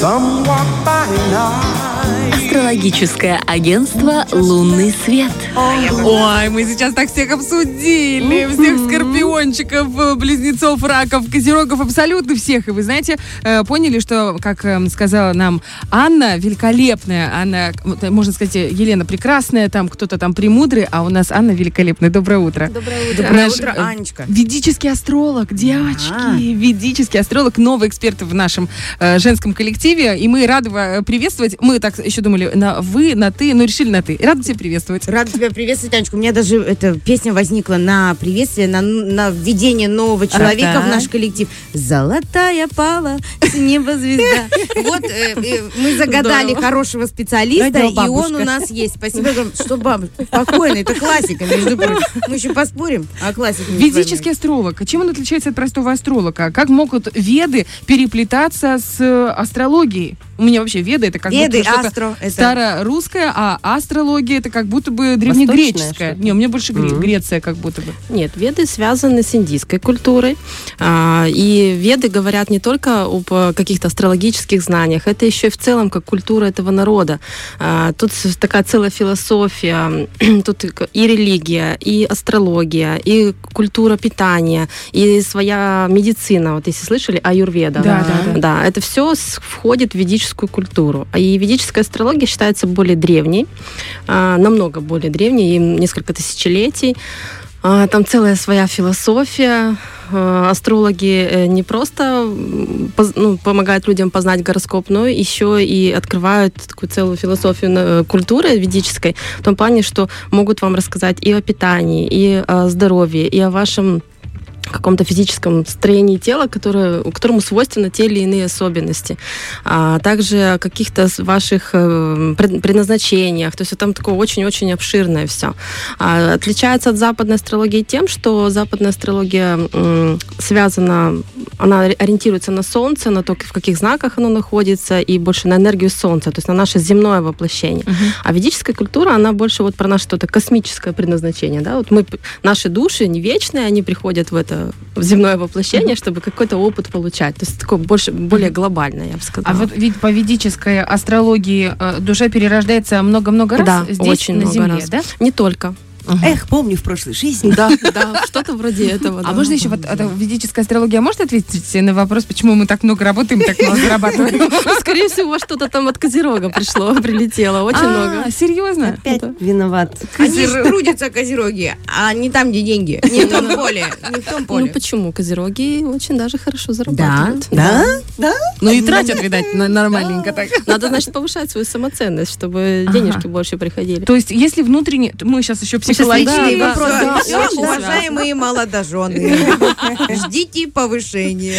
Some walk by and Астрологическое агентство «Лунный свет». Ой, мы сейчас так всех обсудили. Всех скорпиончиков, э, близнецов, раков, козерогов, абсолютно всех. И вы знаете, э, поняли, что, как э, сказала нам Анна, великолепная, Анна, можно сказать, Елена прекрасная, там кто-то там премудрый, а у нас Анна великолепная. Доброе утро. Доброе утро. Наш, утро, Анечка. Ведический астролог, девочки, А. ведический астролог, новый эксперт в нашем э, женском коллективе. И мы рады э, приветствовать. Мы так еще думали на вы, на ты, но решили на ты. Рады тебя приветствовать. Рада тебя приветствовать, Анечка. У меня даже эта песня возникла на приветствие, на, на введение нового человека так. в наш коллектив. Золотая пала с неба звезда. Вот э, э, мы загадали хорошего специалиста, и он у нас есть. Спасибо. Что, бабушка? Спокойно, это классика, между прочим. Мы еще поспорим о классике. между Ведический астролог. Чем он отличается от простого астролога? Как могут веды переплетаться с э, астрологией? У меня вообще веды это как Веды, будто астро, это- старорусское, а астрология это как будто бы древнегреческое. что-то. Не, у меня больше Гре- Греция как будто бы. Нет, веды связаны с индийской культурой. А, И веды говорят не только об э, каких-то астрологических знаниях, это еще и в целом как культура этого народа. А, Тут такая целая философия, тут и религия, и астрология, и культура питания, и своя медицина. Вот если слышали, аюрведа. Да, да, да. Да, это все входит в ведическую культуру. И ведическая астрология считается более древней, а, намного более древней, им несколько тысячелетий. А, Там целая своя философия. А, Астрологи э, не просто ну, помогают людям познать гороскоп, но еще и открывают такую целую философию э, культуры ведической, в том плане, что могут вам рассказать и о питании, и о здоровье, и о вашем каком-то физическом строении тела, которое, которому свойственны те или иные особенности. А также о каких-то ваших э, пред- предназначениях. То есть там такое очень-очень обширное все. А, отличается от западной астрологии тем, что западная астрология связана, она ори- ориентируется на Солнце, на то, в каких знаках оно находится, и больше на энергию Солнца, то есть на наше земное воплощение. А ведическая культура, она больше вот про наше что-то космическое предназначение. Да? Вот мы, наши души не вечные, они приходят в это в земное воплощение, чтобы какой-то опыт получать. То есть такое больше, более глобальное, я бы сказала. А вот ведь по ведической астрологии э, душа перерождается много-много раз Да, здесь очень на много Земле, раз. да? Не только. Эх, помню в прошлой жизни. Да, да, что-то вроде этого. А можно еще вот эта ведическая астрология может ответить на вопрос, почему мы так много работаем, так мало зарабатываем? Ну, Скорее всего, что-то там от Козерога пришло, прилетело. Очень много. А, серьезно? Опять виноват. Они трудятся, козероги, а не там, где деньги. Не в том поле. Не в том Ну поле. почему? Козероги очень даже хорошо зарабатывают. Да? Да? Ну и тратят, видать, нормальненько так. Надо, значит, повышать свою самоценность, чтобы денежки больше приходили. То есть, если внутренне... Мы сейчас еще психологический да, вопрос. да, уважаемые молодожены, ждите повышения.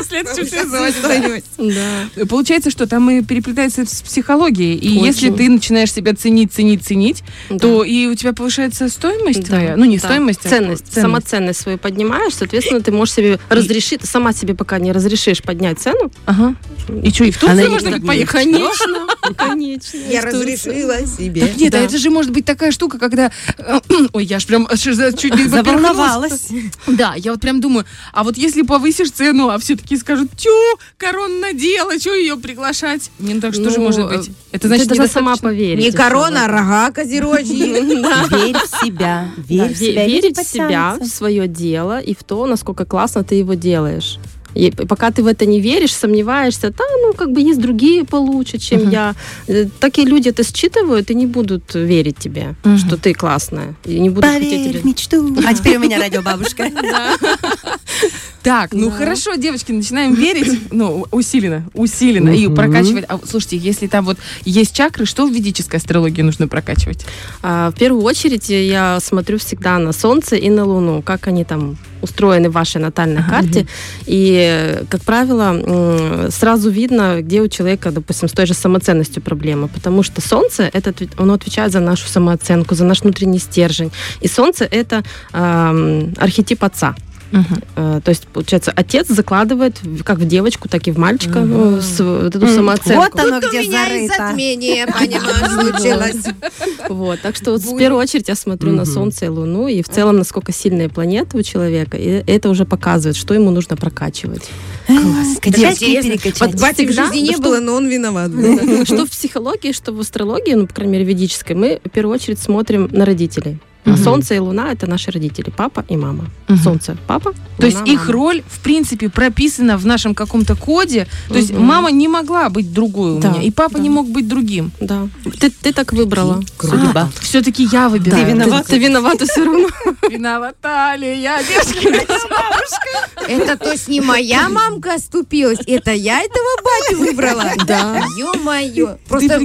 В следующем сезоне. Да. Получается, что там и переплетается с психологией. И если ты начинаешь себя ценить, ценить, ценить, Да. то и у тебя повышается стоимость Да, твоя. Ну, не да. стоимость, а ценность, самоценность свою поднимаешь, соответственно, ты можешь себе разрешить, сама себе пока не разрешишь поднять цену. Ага. И что, и в Турцию Она не можно будет. поехать? Конечно, конечно. Я разрешила себе. Нет, а Да. это же может быть такая штука, когда... Ой, я ж прям чуть не Заволновалась. Да, я вот прям думаю, а вот если повысишь цену, а все таки скажут, тю, корона надела, что ее приглашать? Не, ну так что же Ну, может быть? Это Ты значит, должна сама поверить. Не корона, а рога козерожьи. Верь в себя. Верь в себя. верить в себя, в свое дело и в то, насколько классно ты его делаешь. И пока ты в это не веришь, сомневаешься, да, ну, как бы есть другие получше, чем Мгм. я. Э, Такие люди это считывают и не будут верить тебе, Мгм. что ты классная. И не будут хотеть Поверь тебя... в мечту. А теперь у меня радиобабушка. Так, ну Да. хорошо, девочки, начинаем верить, ну, усиленно, усиленно, и прокачивать. А, слушайте, если там вот есть чакры, что в ведической астрологии нужно прокачивать? А, В первую очередь я смотрю всегда на Солнце и на Луну, как они там устроены в вашей натальной карте. И, как правило, сразу видно, где у человека, допустим, с той же самоценностью проблема. Потому что Солнце, это, оно отвечает за нашу самооценку, за наш внутренний стержень. И Солнце — это ам, архетип отца. Э, То есть, получается, отец закладывает как в девочку, так и в мальчика ну, с- вот эту самооценку. Вот оно Тут у где меня и зарыто. затмение, понимаешь, случилось. Вот, так что вот в первую очередь я смотрю на. Солнце и Луну, и в целом, насколько сильные планеты у человека, и это уже показывает, что ему нужно прокачивать. Класс. Качать и Интересно. перекачать. Вот в Всегда, жизни не было, но он виноват. Что в психологии, что в астрологии, ну, по крайней мере, ведической, мы в первую очередь смотрим на родителей. А Мгм. Солнце и Луна это наши родители, папа и мама. Мгм. Солнце папа, То есть Луна, их мама. роль, в принципе, прописана в нашем каком-то коде. То есть Мгм. мама не могла быть другой у Да, меня, и папа да. не мог быть другим. Да. Ты, ты так выбрала. Судьба. Все-таки я выбираю. Ты виновата. Ты, ты виновата все равно. Виновата ли я, девочки? Это то есть не моя мамка оступилась, это я этого батю выбрала. Да. Ё-моё. Просто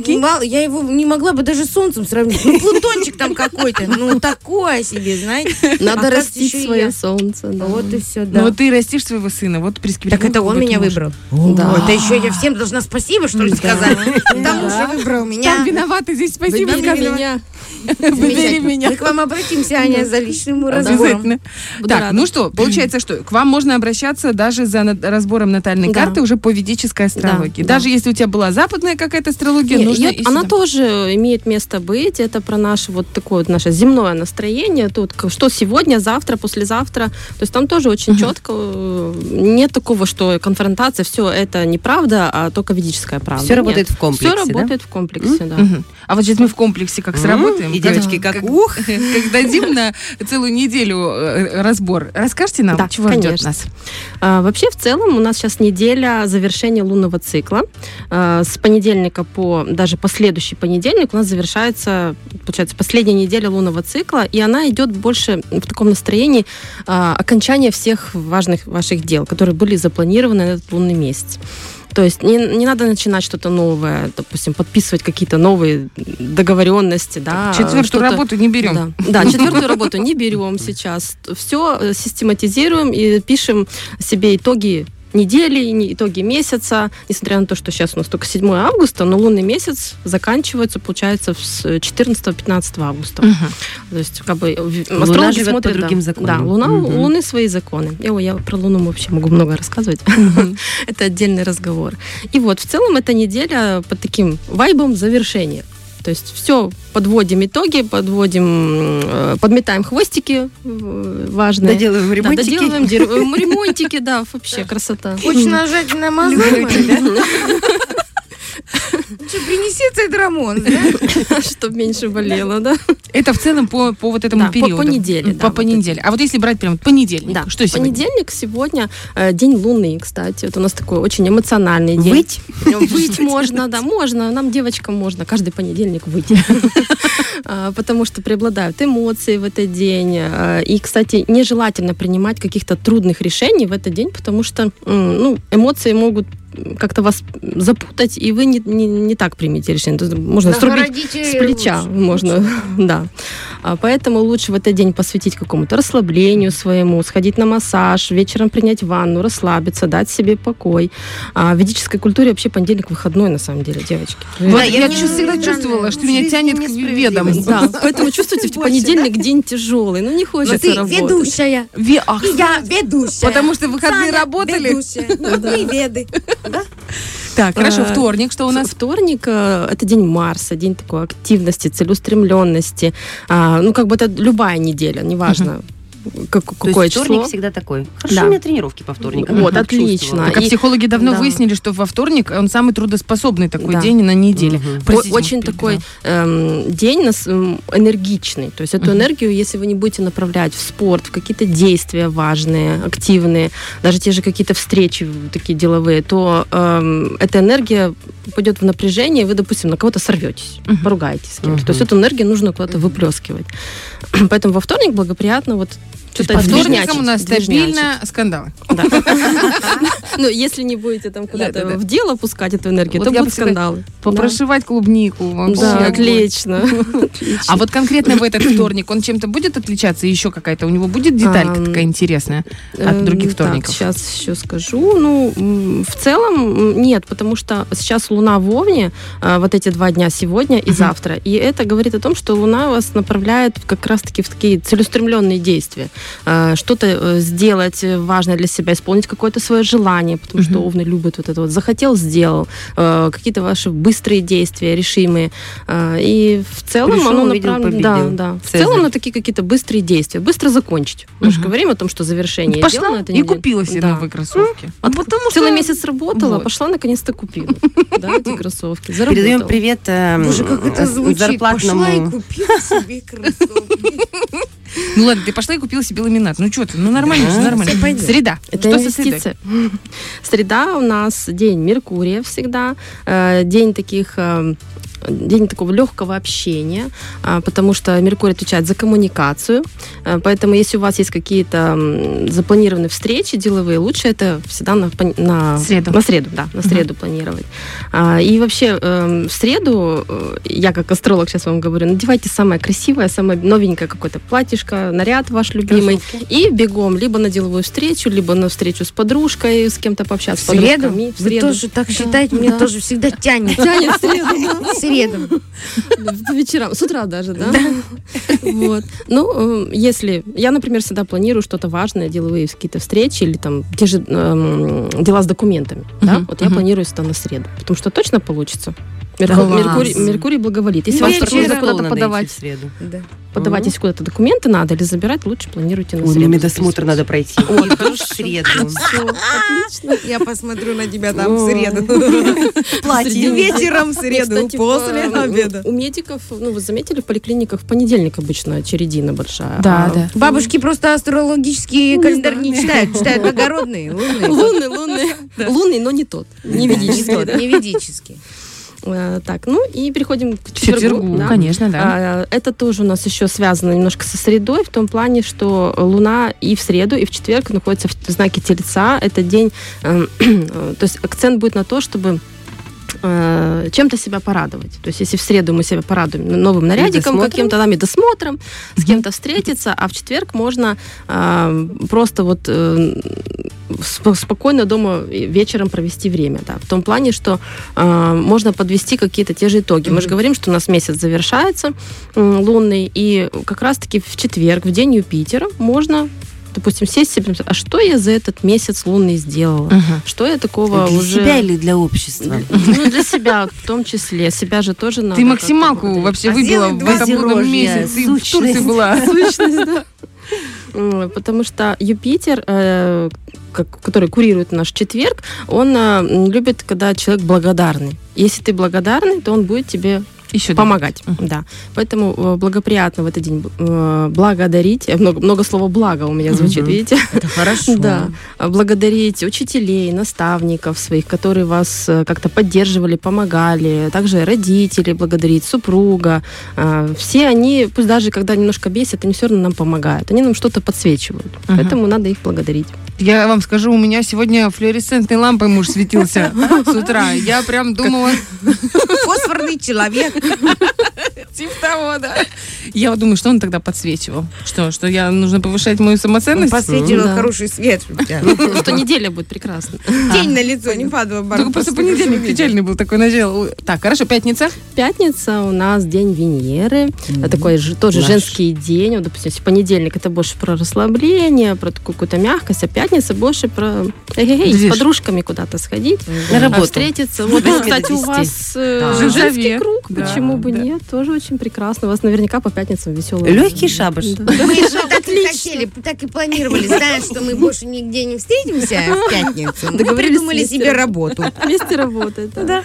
я его не могла бы даже солнцем сравнить. Ну, Плутончик там какой-то. Ну, такое себе, знаете. Надо растить и свое я. солнце. да. Вот и все, Ну да. вот ты растишь своего сына, вот прискипи. Так это он меня выбрал. Да. Это еще я всем должна спасибо, что ли, сказать? Потому что выбрал Там меня. виноваты здесь, спасибо меня. Выбери меня. Мы к вам обратимся, Аня, за личным разбором. Так, ну что, получается, что к вам можно обращаться даже за разбором натальной карты уже по ведической астрологии. Да, Даже если у тебя была западная какая-то астрология, нужно она тоже имеет место быть. Это про наше вот такое вот наше земное настроение. Тут что сегодня, завтра, послезавтра. То есть там тоже очень четко. э, Нет такого, что конфронтация, все это неправда, а только ведическая правда. Все работает в комплексе, Все работает в комплексе, да. А вот сейчас мы в комплексе как сработаем. Как- девочки как ух. как дадим на целую неделю э, разбор. Расскажите нам, Да, чего ждет конечно. нас? А, вообще, в целом, у нас сейчас неделя завершения лунного цикла. А, с понедельника по даже последующий понедельник у нас завершается, получается, последняя неделя лунного цикла, и она идет больше в таком настроении а, окончания всех важных ваших дел, которые были запланированы на этот лунный месяц. То есть не, не надо начинать что-то новое, допустим, подписывать какие-то новые договоренности, да. Четвертую работу не берем. да, да, четвертую работу не берем сейчас. Все систематизируем и пишем себе итоги недели, не- итоги месяца, несмотря на то, что сейчас у нас только 7 августа, но лунный месяц заканчивается, получается, с 14-15 августа. Мгм. То есть, как бы, Луна живет по смотрят, да. другим законам. Да, Луна, Мгм. у Луны свои законы. Я, я про Луну вообще могу много рассказывать. это отдельный разговор. И вот, в целом, эта неделя под таким вайбом завершения. То есть все, подводим итоги, подводим, э, подметаем хвостики э, важные. Доделываем Да, ремонтики. доделываем дер- э, ремонтики, да, вообще красота. Хочешь нажать на мазок? Что, принеси цитрамон, да? Чтобы меньше болело, да? Это в целом по, по вот этому Да, периоду. по неделе, По да, вот понеделе. А вот если брать прям понедельник, Да. что сегодня? Понедельник сегодня э, день Луны, кстати. Это у нас такой очень эмоциональный день. Выть? Выть можно, да, можно. Нам, девочкам, можно каждый понедельник выйти. А, Потому что преобладают эмоции в этот день. А, И, кстати, нежелательно принимать каких-то трудных решений в этот день, потому что ну, эмоции могут как-то вас запутать, и вы не, не, не так примете решение. То есть Можно срубить Нагородите с плеча лучше. можно, да. А поэтому лучше в этот день посвятить какому-то расслаблению своему, сходить на массаж, вечером принять ванну, расслабиться, дать себе покой. А в ведической культуре вообще понедельник выходной, на самом деле, девочки. Вот Да, я я чу- всегда не- чувствовала, что меня тянет к ведам. Да, поэтому чувствуете, что Больше, понедельник день тяжелый, ну не хочется ты работать. ведущая. Ве- ах, И я ведущая. Потому что в выходные Саня работали? ведущая. Ну, и веды. Так, хорошо, А, вторник, что у нас? Вторник э, это день Марса, день такой активности, целеустремленности. А, ну, как бы это любая неделя, неважно, как, То какое есть вторник число. всегда такой. Хорошо, Да. у меня тренировки по вторникам. Вот, отлично. Так, а и- психологи давно да. выяснили, что во вторник он самый трудоспособный такой Да. день на неделе. Простите, очень такой эм, день нас, эм, энергичный. То есть эту Мгм. энергию, если вы не будете направлять в спорт, в какие-то действия важные, активные, даже те же какие-то встречи такие деловые, то эм, эта энергия пойдет в напряжение, и вы, допустим, на кого-то сорветесь, Мгм. поругаетесь с кем-то. То есть эту энергию нужно куда-то выплескивать. Поэтому во вторник благоприятно вот То есть что-то по вторникам у нас стабильно скандалы. Да. Ну, если не будете там куда-то в дело пускать эту энергию, то будут скандалы. Попрошивать клубнику. Да, отлично. А вот конкретно в этот вторник он чем-то будет отличаться? Еще какая-то? У него будет деталька такая интересная от Эм, других вторников? сейчас еще скажу. Ну, в целом нет, потому что сейчас Луна в Овне, а, вот эти два дня сегодня и завтра. И это говорит о том, что Луна вас направляет как раз-таки в такие целеустремленные действия. Э, что-то э, сделать важное для себя, исполнить какое-то свое желание, потому что овны любят вот это вот захотел, сделал, э, какие-то ваши быстрые действия, решимые. И в целом Пришел, оно увидел, направлено... Да, да. В Цезарь. целом на такие какие-то быстрые действия, быстро закончить. Мы же говорим о том, что завершение Пошла дела на этой и неделе. купила себе Да. новые кроссовки. А Ну, потому Целый что- месяц работала, Вот. пошла наконец-то купила. Да, эти кроссовки. Передаем Заработала. привет э, Боже, как это звучит. зарплатному. Пошла и купила себе кроссовки. Ну ладно, ты пошла и купила себе ламинат. Ну что ты, ну нормально, же, нормально. Среда. Это инвестиция. Среда у нас день Меркурия всегда, э, день таких э, день такого легкого общения, а, потому что Меркурий отвечает за коммуникацию, Э, поэтому если у вас есть какие-то запланированные встречи деловые, лучше это всегда на, на Среду. на среду, да, на среду планировать. А, И вообще эм, в среду, э, я как астролог сейчас вам говорю, надевайте самое красивое, самое новенькое какое-то платьишко, наряд ваш любимый, и бегом либо на деловую встречу, либо на встречу с подружкой, с кем-то пообщаться, В с среду? В Вы тоже так Да, считаете? Мне да. тоже всегда тянет. Тянет в среду, да. В среду. По вечерам, с утра даже, да? Вот. Ну, э, если... Я, например, всегда планирую что-то важное, деловые какие-то встречи или там те же эм, дела с документами. Да? Вот я планирую всегда на среду. Потому что точно получится. Мерку-. Меркурий, Меркурий благоволит. Если Ну, вам вечером нужно куда-то подавать, в среду. Да. подавать, Мгм. если куда-то документы надо или забирать, лучше планируйте на Ой, среду. мне медосмотр надо пройти. Вот, в среду. Отлично. Я посмотрю на тебя там Ой. в среду. Платье. Вечером в среду, после обеда. У медиков, ну, вы заметили, в поликлиниках в понедельник обычно чередина большая. Да, А да. Бабушки просто астрологический Не календарь не читают, читают благородные, лунные. Лунный, лунный. Лунный, но не тот. Не ведический. Не ведический. Э, Так, ну и переходим к четвергу. четвергу, да. конечно, да. А, Это тоже у нас еще связано немножко со средой, в том плане, что Луна и в среду, и в четверг находится в знаке Тельца. Это день, э, то есть акцент будет на то, чтобы э, чем-то себя порадовать. То есть, если в среду мы себя порадуем новым нарядиком, каким-то да, медосмотром, с кем-то встретиться, а в четверг можно э, просто вот э, сп- спокойно дома вечером провести время. Да, в том плане, что э, можно подвести какие-то те же итоги. Мы же говорим, что у нас месяц завершается м, лунный, и как раз-таки в четверг, в день Юпитера, можно допустим, сесть себе, а что я за этот месяц лунный сделала? Мгм. Что я такого Для уже... себя или для общества? Ну, для себя в том числе. Себя же тоже надо. Ты максималку благодарить. вообще А выбила в этом лунном месяце. Ты в Турции сущность. была. Сущность, да. Потому что Юпитер, э, который курирует наш четверг, он э, любит, когда человек благодарный. Если ты благодарный, то он будет тебе Еще помогать. Мгм. Да. Поэтому э, благоприятно в этот день э, благодарить. Э, Много, много слова благо у меня звучит, Мгм. видите? Это хорошо. Да. Благодарить учителей, наставников своих, которые вас как-то поддерживали, помогали. Также родителей благодарить, супруга. Все они, пусть даже когда немножко бесят, они все равно нам помогают. Они нам что-то подсвечивают. Мгм. Поэтому надо их благодарить. Я вам скажу, у меня сегодня флуоресцентной лампой муж светился с утра. Я прям думала, Фосфорный человек. Типа того, да. Я вот думаю, что он тогда подсвечивал? Что, что я нужно повышать мою Он самоценность? посветил Да. хороший свет. Ну, Что неделя будет прекрасна. Тень на лицо не падала. Только просто понедельник печальный был такой начал. Так, хорошо, пятница. Пятница у нас день Венеры. Такой же, тоже женский день. Вот, допустим, понедельник это больше про расслабление, про такую какую-то мягкость, а пятница больше про с подружками куда-то сходить, На а, работу. встретиться. Вот, восьми кстати, у вас э, женский круг, почему бы нет? Тоже очень прекрасно. У вас наверняка по пятницам веселый. Легкий шабаш. Мы же так и хотели, так и планировали, зная, что мы больше нигде не встретимся в пятницу. Мы придумали себе работу. Вместе работает. Да.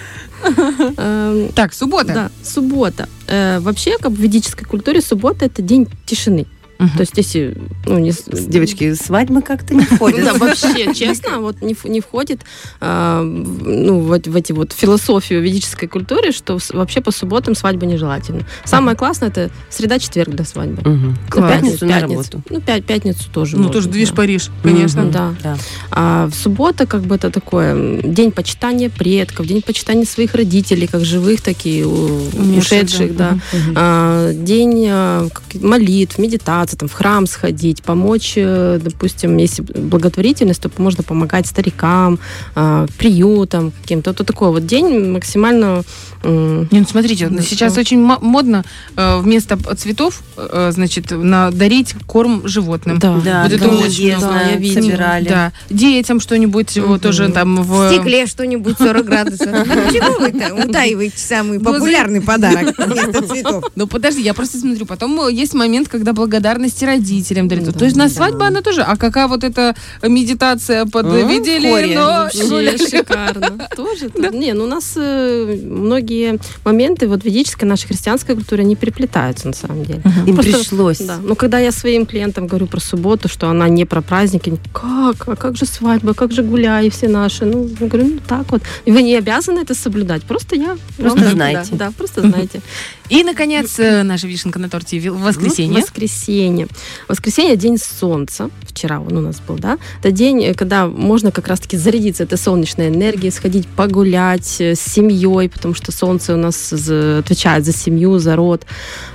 Эм, Так, суббота. Да, суббота. Э, Вообще, как в ведической культуре, суббота это день тишины. Мгм. То есть, если ну, не, Девочки, свадьбы как-то не входят. Да, вообще, честно, вот не, не входит а, в- ну, вот в эти вот философию ведической культуры, что вообще по субботам свадьба нежелательна. Самое классное это среда-четверг для свадьбы. Ну, Пятницу на пятницу. работу. Ну, пять, пятницу тоже. Ну, можно, тоже движ да. Париж, конечно. Да. Да. А в суббота как бы это такое день почитания предков, день почитания своих родителей, как живых, так и у- Умерших, ушедших, да. А, день а, молитв, медитации, стараться там в храм сходить, помочь, э, допустим, если благотворительность, то можно помогать старикам, э, приютам каким-то. Вот такой вот день максимально... Не, ну смотрите, Да, сейчас что? очень мо- модно э, вместо цветов, э, значит, на, дарить корм животным. Да, Да, Вот это книги, очень- да, я видела. собирали. Да. Детям что-нибудь вот тоже там В в... стекле что-нибудь 40 градусов. Ну, Чего вы-то утаиваете самый Ну, популярный подарок вместо цветов? Ну подожди, я просто смотрю. Потом есть момент, когда благодарности родителям дарят. Да, То есть на да. свадьбу она тоже. А какая вот эта медитация под М, видели, хоре. но Вообще шикарно. Тоже. Не, ну у нас э, многие моменты вот ведической нашей христианской культуре, они переплетаются на самом деле. Им Просто- пришлось. Да. Но когда я своим клиентам говорю про субботу, что она не про праздники, как? А как же свадьба? Как же гуляй все наши? Ну, я говорю, ну так вот. И Вы не обязаны это соблюдать. Просто я... Просто. Да, да, просто знаете. И, наконец, э, наша вишенка на торте ви- воскресенье. Воскресенье. Воскресенье – день солнца. Вчера он у нас был, да? Это день, э, когда можно как раз-таки зарядиться этой солнечной энергией, сходить погулять э, с семьей, потому что солнце у нас отвечает за семью, за род.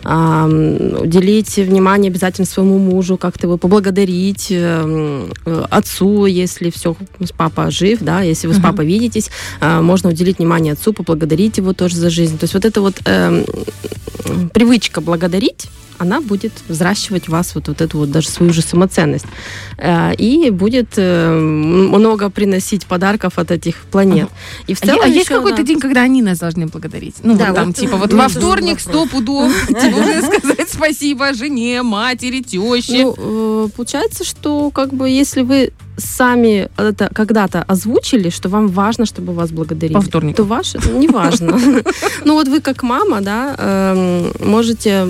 Уделить внимание обязательно своему мужу, как-то его поблагодарить, эм, отцу, если все, папа жив, да, если вы с папой видитесь, можно уделить внимание отцу, поблагодарить его тоже за жизнь. То есть вот это вот эм, привычка благодарить, она будет взращивать вас вот, вот эту вот даже свою же самоценность. Э, И будет э, много приносить подарков от этих планет. И в А, целом а есть какой-то да. день, когда они нас должны благодарить? Ну, Да, вот там, вот, типа, вот во вторник сто пудов тебе нужно сказать спасибо жене, матери, теще. Ну, э, получается, что как бы если вы сами это когда-то озвучили, что вам важно, чтобы вас благодарили, По вторникам. то ваше не важно. Ну вот вы как мама, да, эм, можете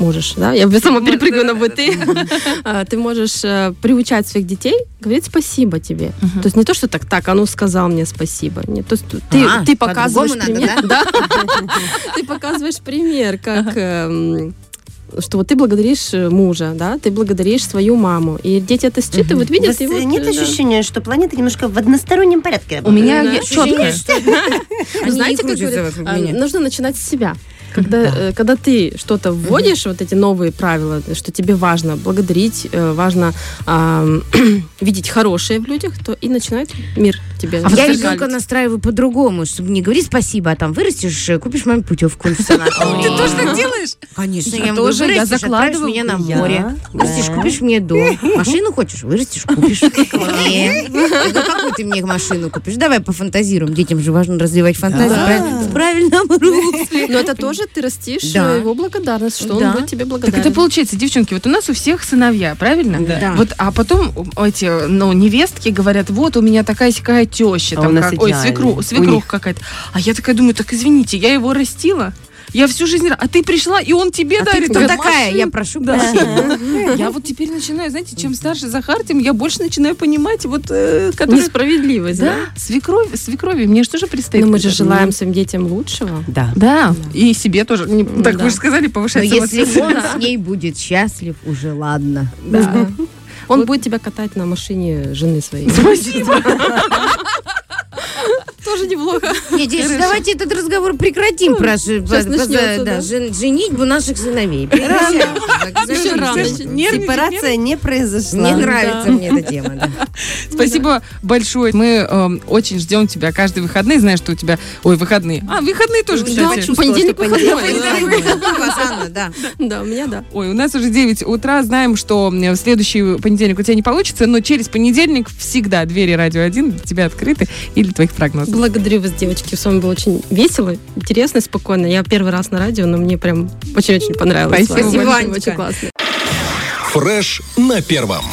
можешь, да, я сама перепрыгну на ты. А, Ты можешь э, приучать своих детей говорить спасибо тебе. То есть не то, что так, так, а ну сказал мне спасибо. Нет, то есть ты, А, ты показываешь пример. Да? Ты показываешь пример, как эм, что вот ты благодаришь э, мужа, да, ты благодаришь свою маму. И дети это считывают, У вас видят. и вот, нет э, да. ощущения, что планета немножко в одностороннем порядке У меня Да. Они знаете, как говорят, а, нужно начинать с себя. Когда, Да. э, когда ты что-то вводишь, вот эти новые правила, что тебе важно благодарить, э, важно ам, видеть хорошее в людях, то и начинает мир тебе А Я ребенка настраиваю по-другому, чтобы не говорить спасибо, а там вырастешь, э, купишь маме путевку в. Ты тоже так делаешь? Конечно, Я тоже, я закладываю. меня на море. Вырастешь, купишь мне дом. Машину хочешь? Вырастешь, купишь. Какую ты мне машину купишь? Давай пофантазируем. Детям же важно развивать фантазию. Правильно? В правильном русле. Но это тоже ты растишь Да. э, его благодарность, что Да. он будет тебе Так благодарен. это получается, девчонки, вот у нас у всех сыновья, правильно? Да. Вот, а потом э, эти, ну, невестки говорят, вот у меня такая сякая теща, А там, у нас как- ой, идеально. свекрух, У свекрух них. какая-то. А я такая думаю, так извините, я его растила, я всю жизнь, а ты пришла, и он тебе А ты дарит. кто там такая? машину. Я прошу Да. прощения. Я вот теперь начинаю, знаете, чем старше Захар, тем я больше начинаю понимать, вот, э, которые... Несправедливость, да? Да, свекрови, свекрови, мне же тоже предстоит. Но мы же это. желаем своим детям лучшего. Да. Да, и себе тоже. Не- так Да. вы же сказали, Но повышать если самооценку. он с ней будет счастлив, уже ладно. Да. Он будет тебя катать на машине жены своей. Спасибо. Тоже неплохо. Не, девочки, давайте этот разговор прекратим про да. жен- женитьбу наших сыновей. Сепарация не произошла. Не нравится мне эта тема. Спасибо большое. Мы эм, очень ждем тебя каждые выходные. Знаешь, что у тебя... Ой, выходные. А, выходные тоже, Уже кстати. Понедельник, выходной. понедельник. У вас, Анна, да. Да, у меня да. Ой, у нас уже 9 утра. Знаем, что в следующий понедельник у тебя не получится, но через понедельник всегда двери Радио 1 для тебя открыты и для твоих прогнозов. Благодарю вас, девочки. С вами было очень весело, интересно спокойно. Я первый раз на радио, но мне прям очень-очень понравилось. Спасибо. Спасибо, Очень- Анечка. Очень классно. Фреш на первом.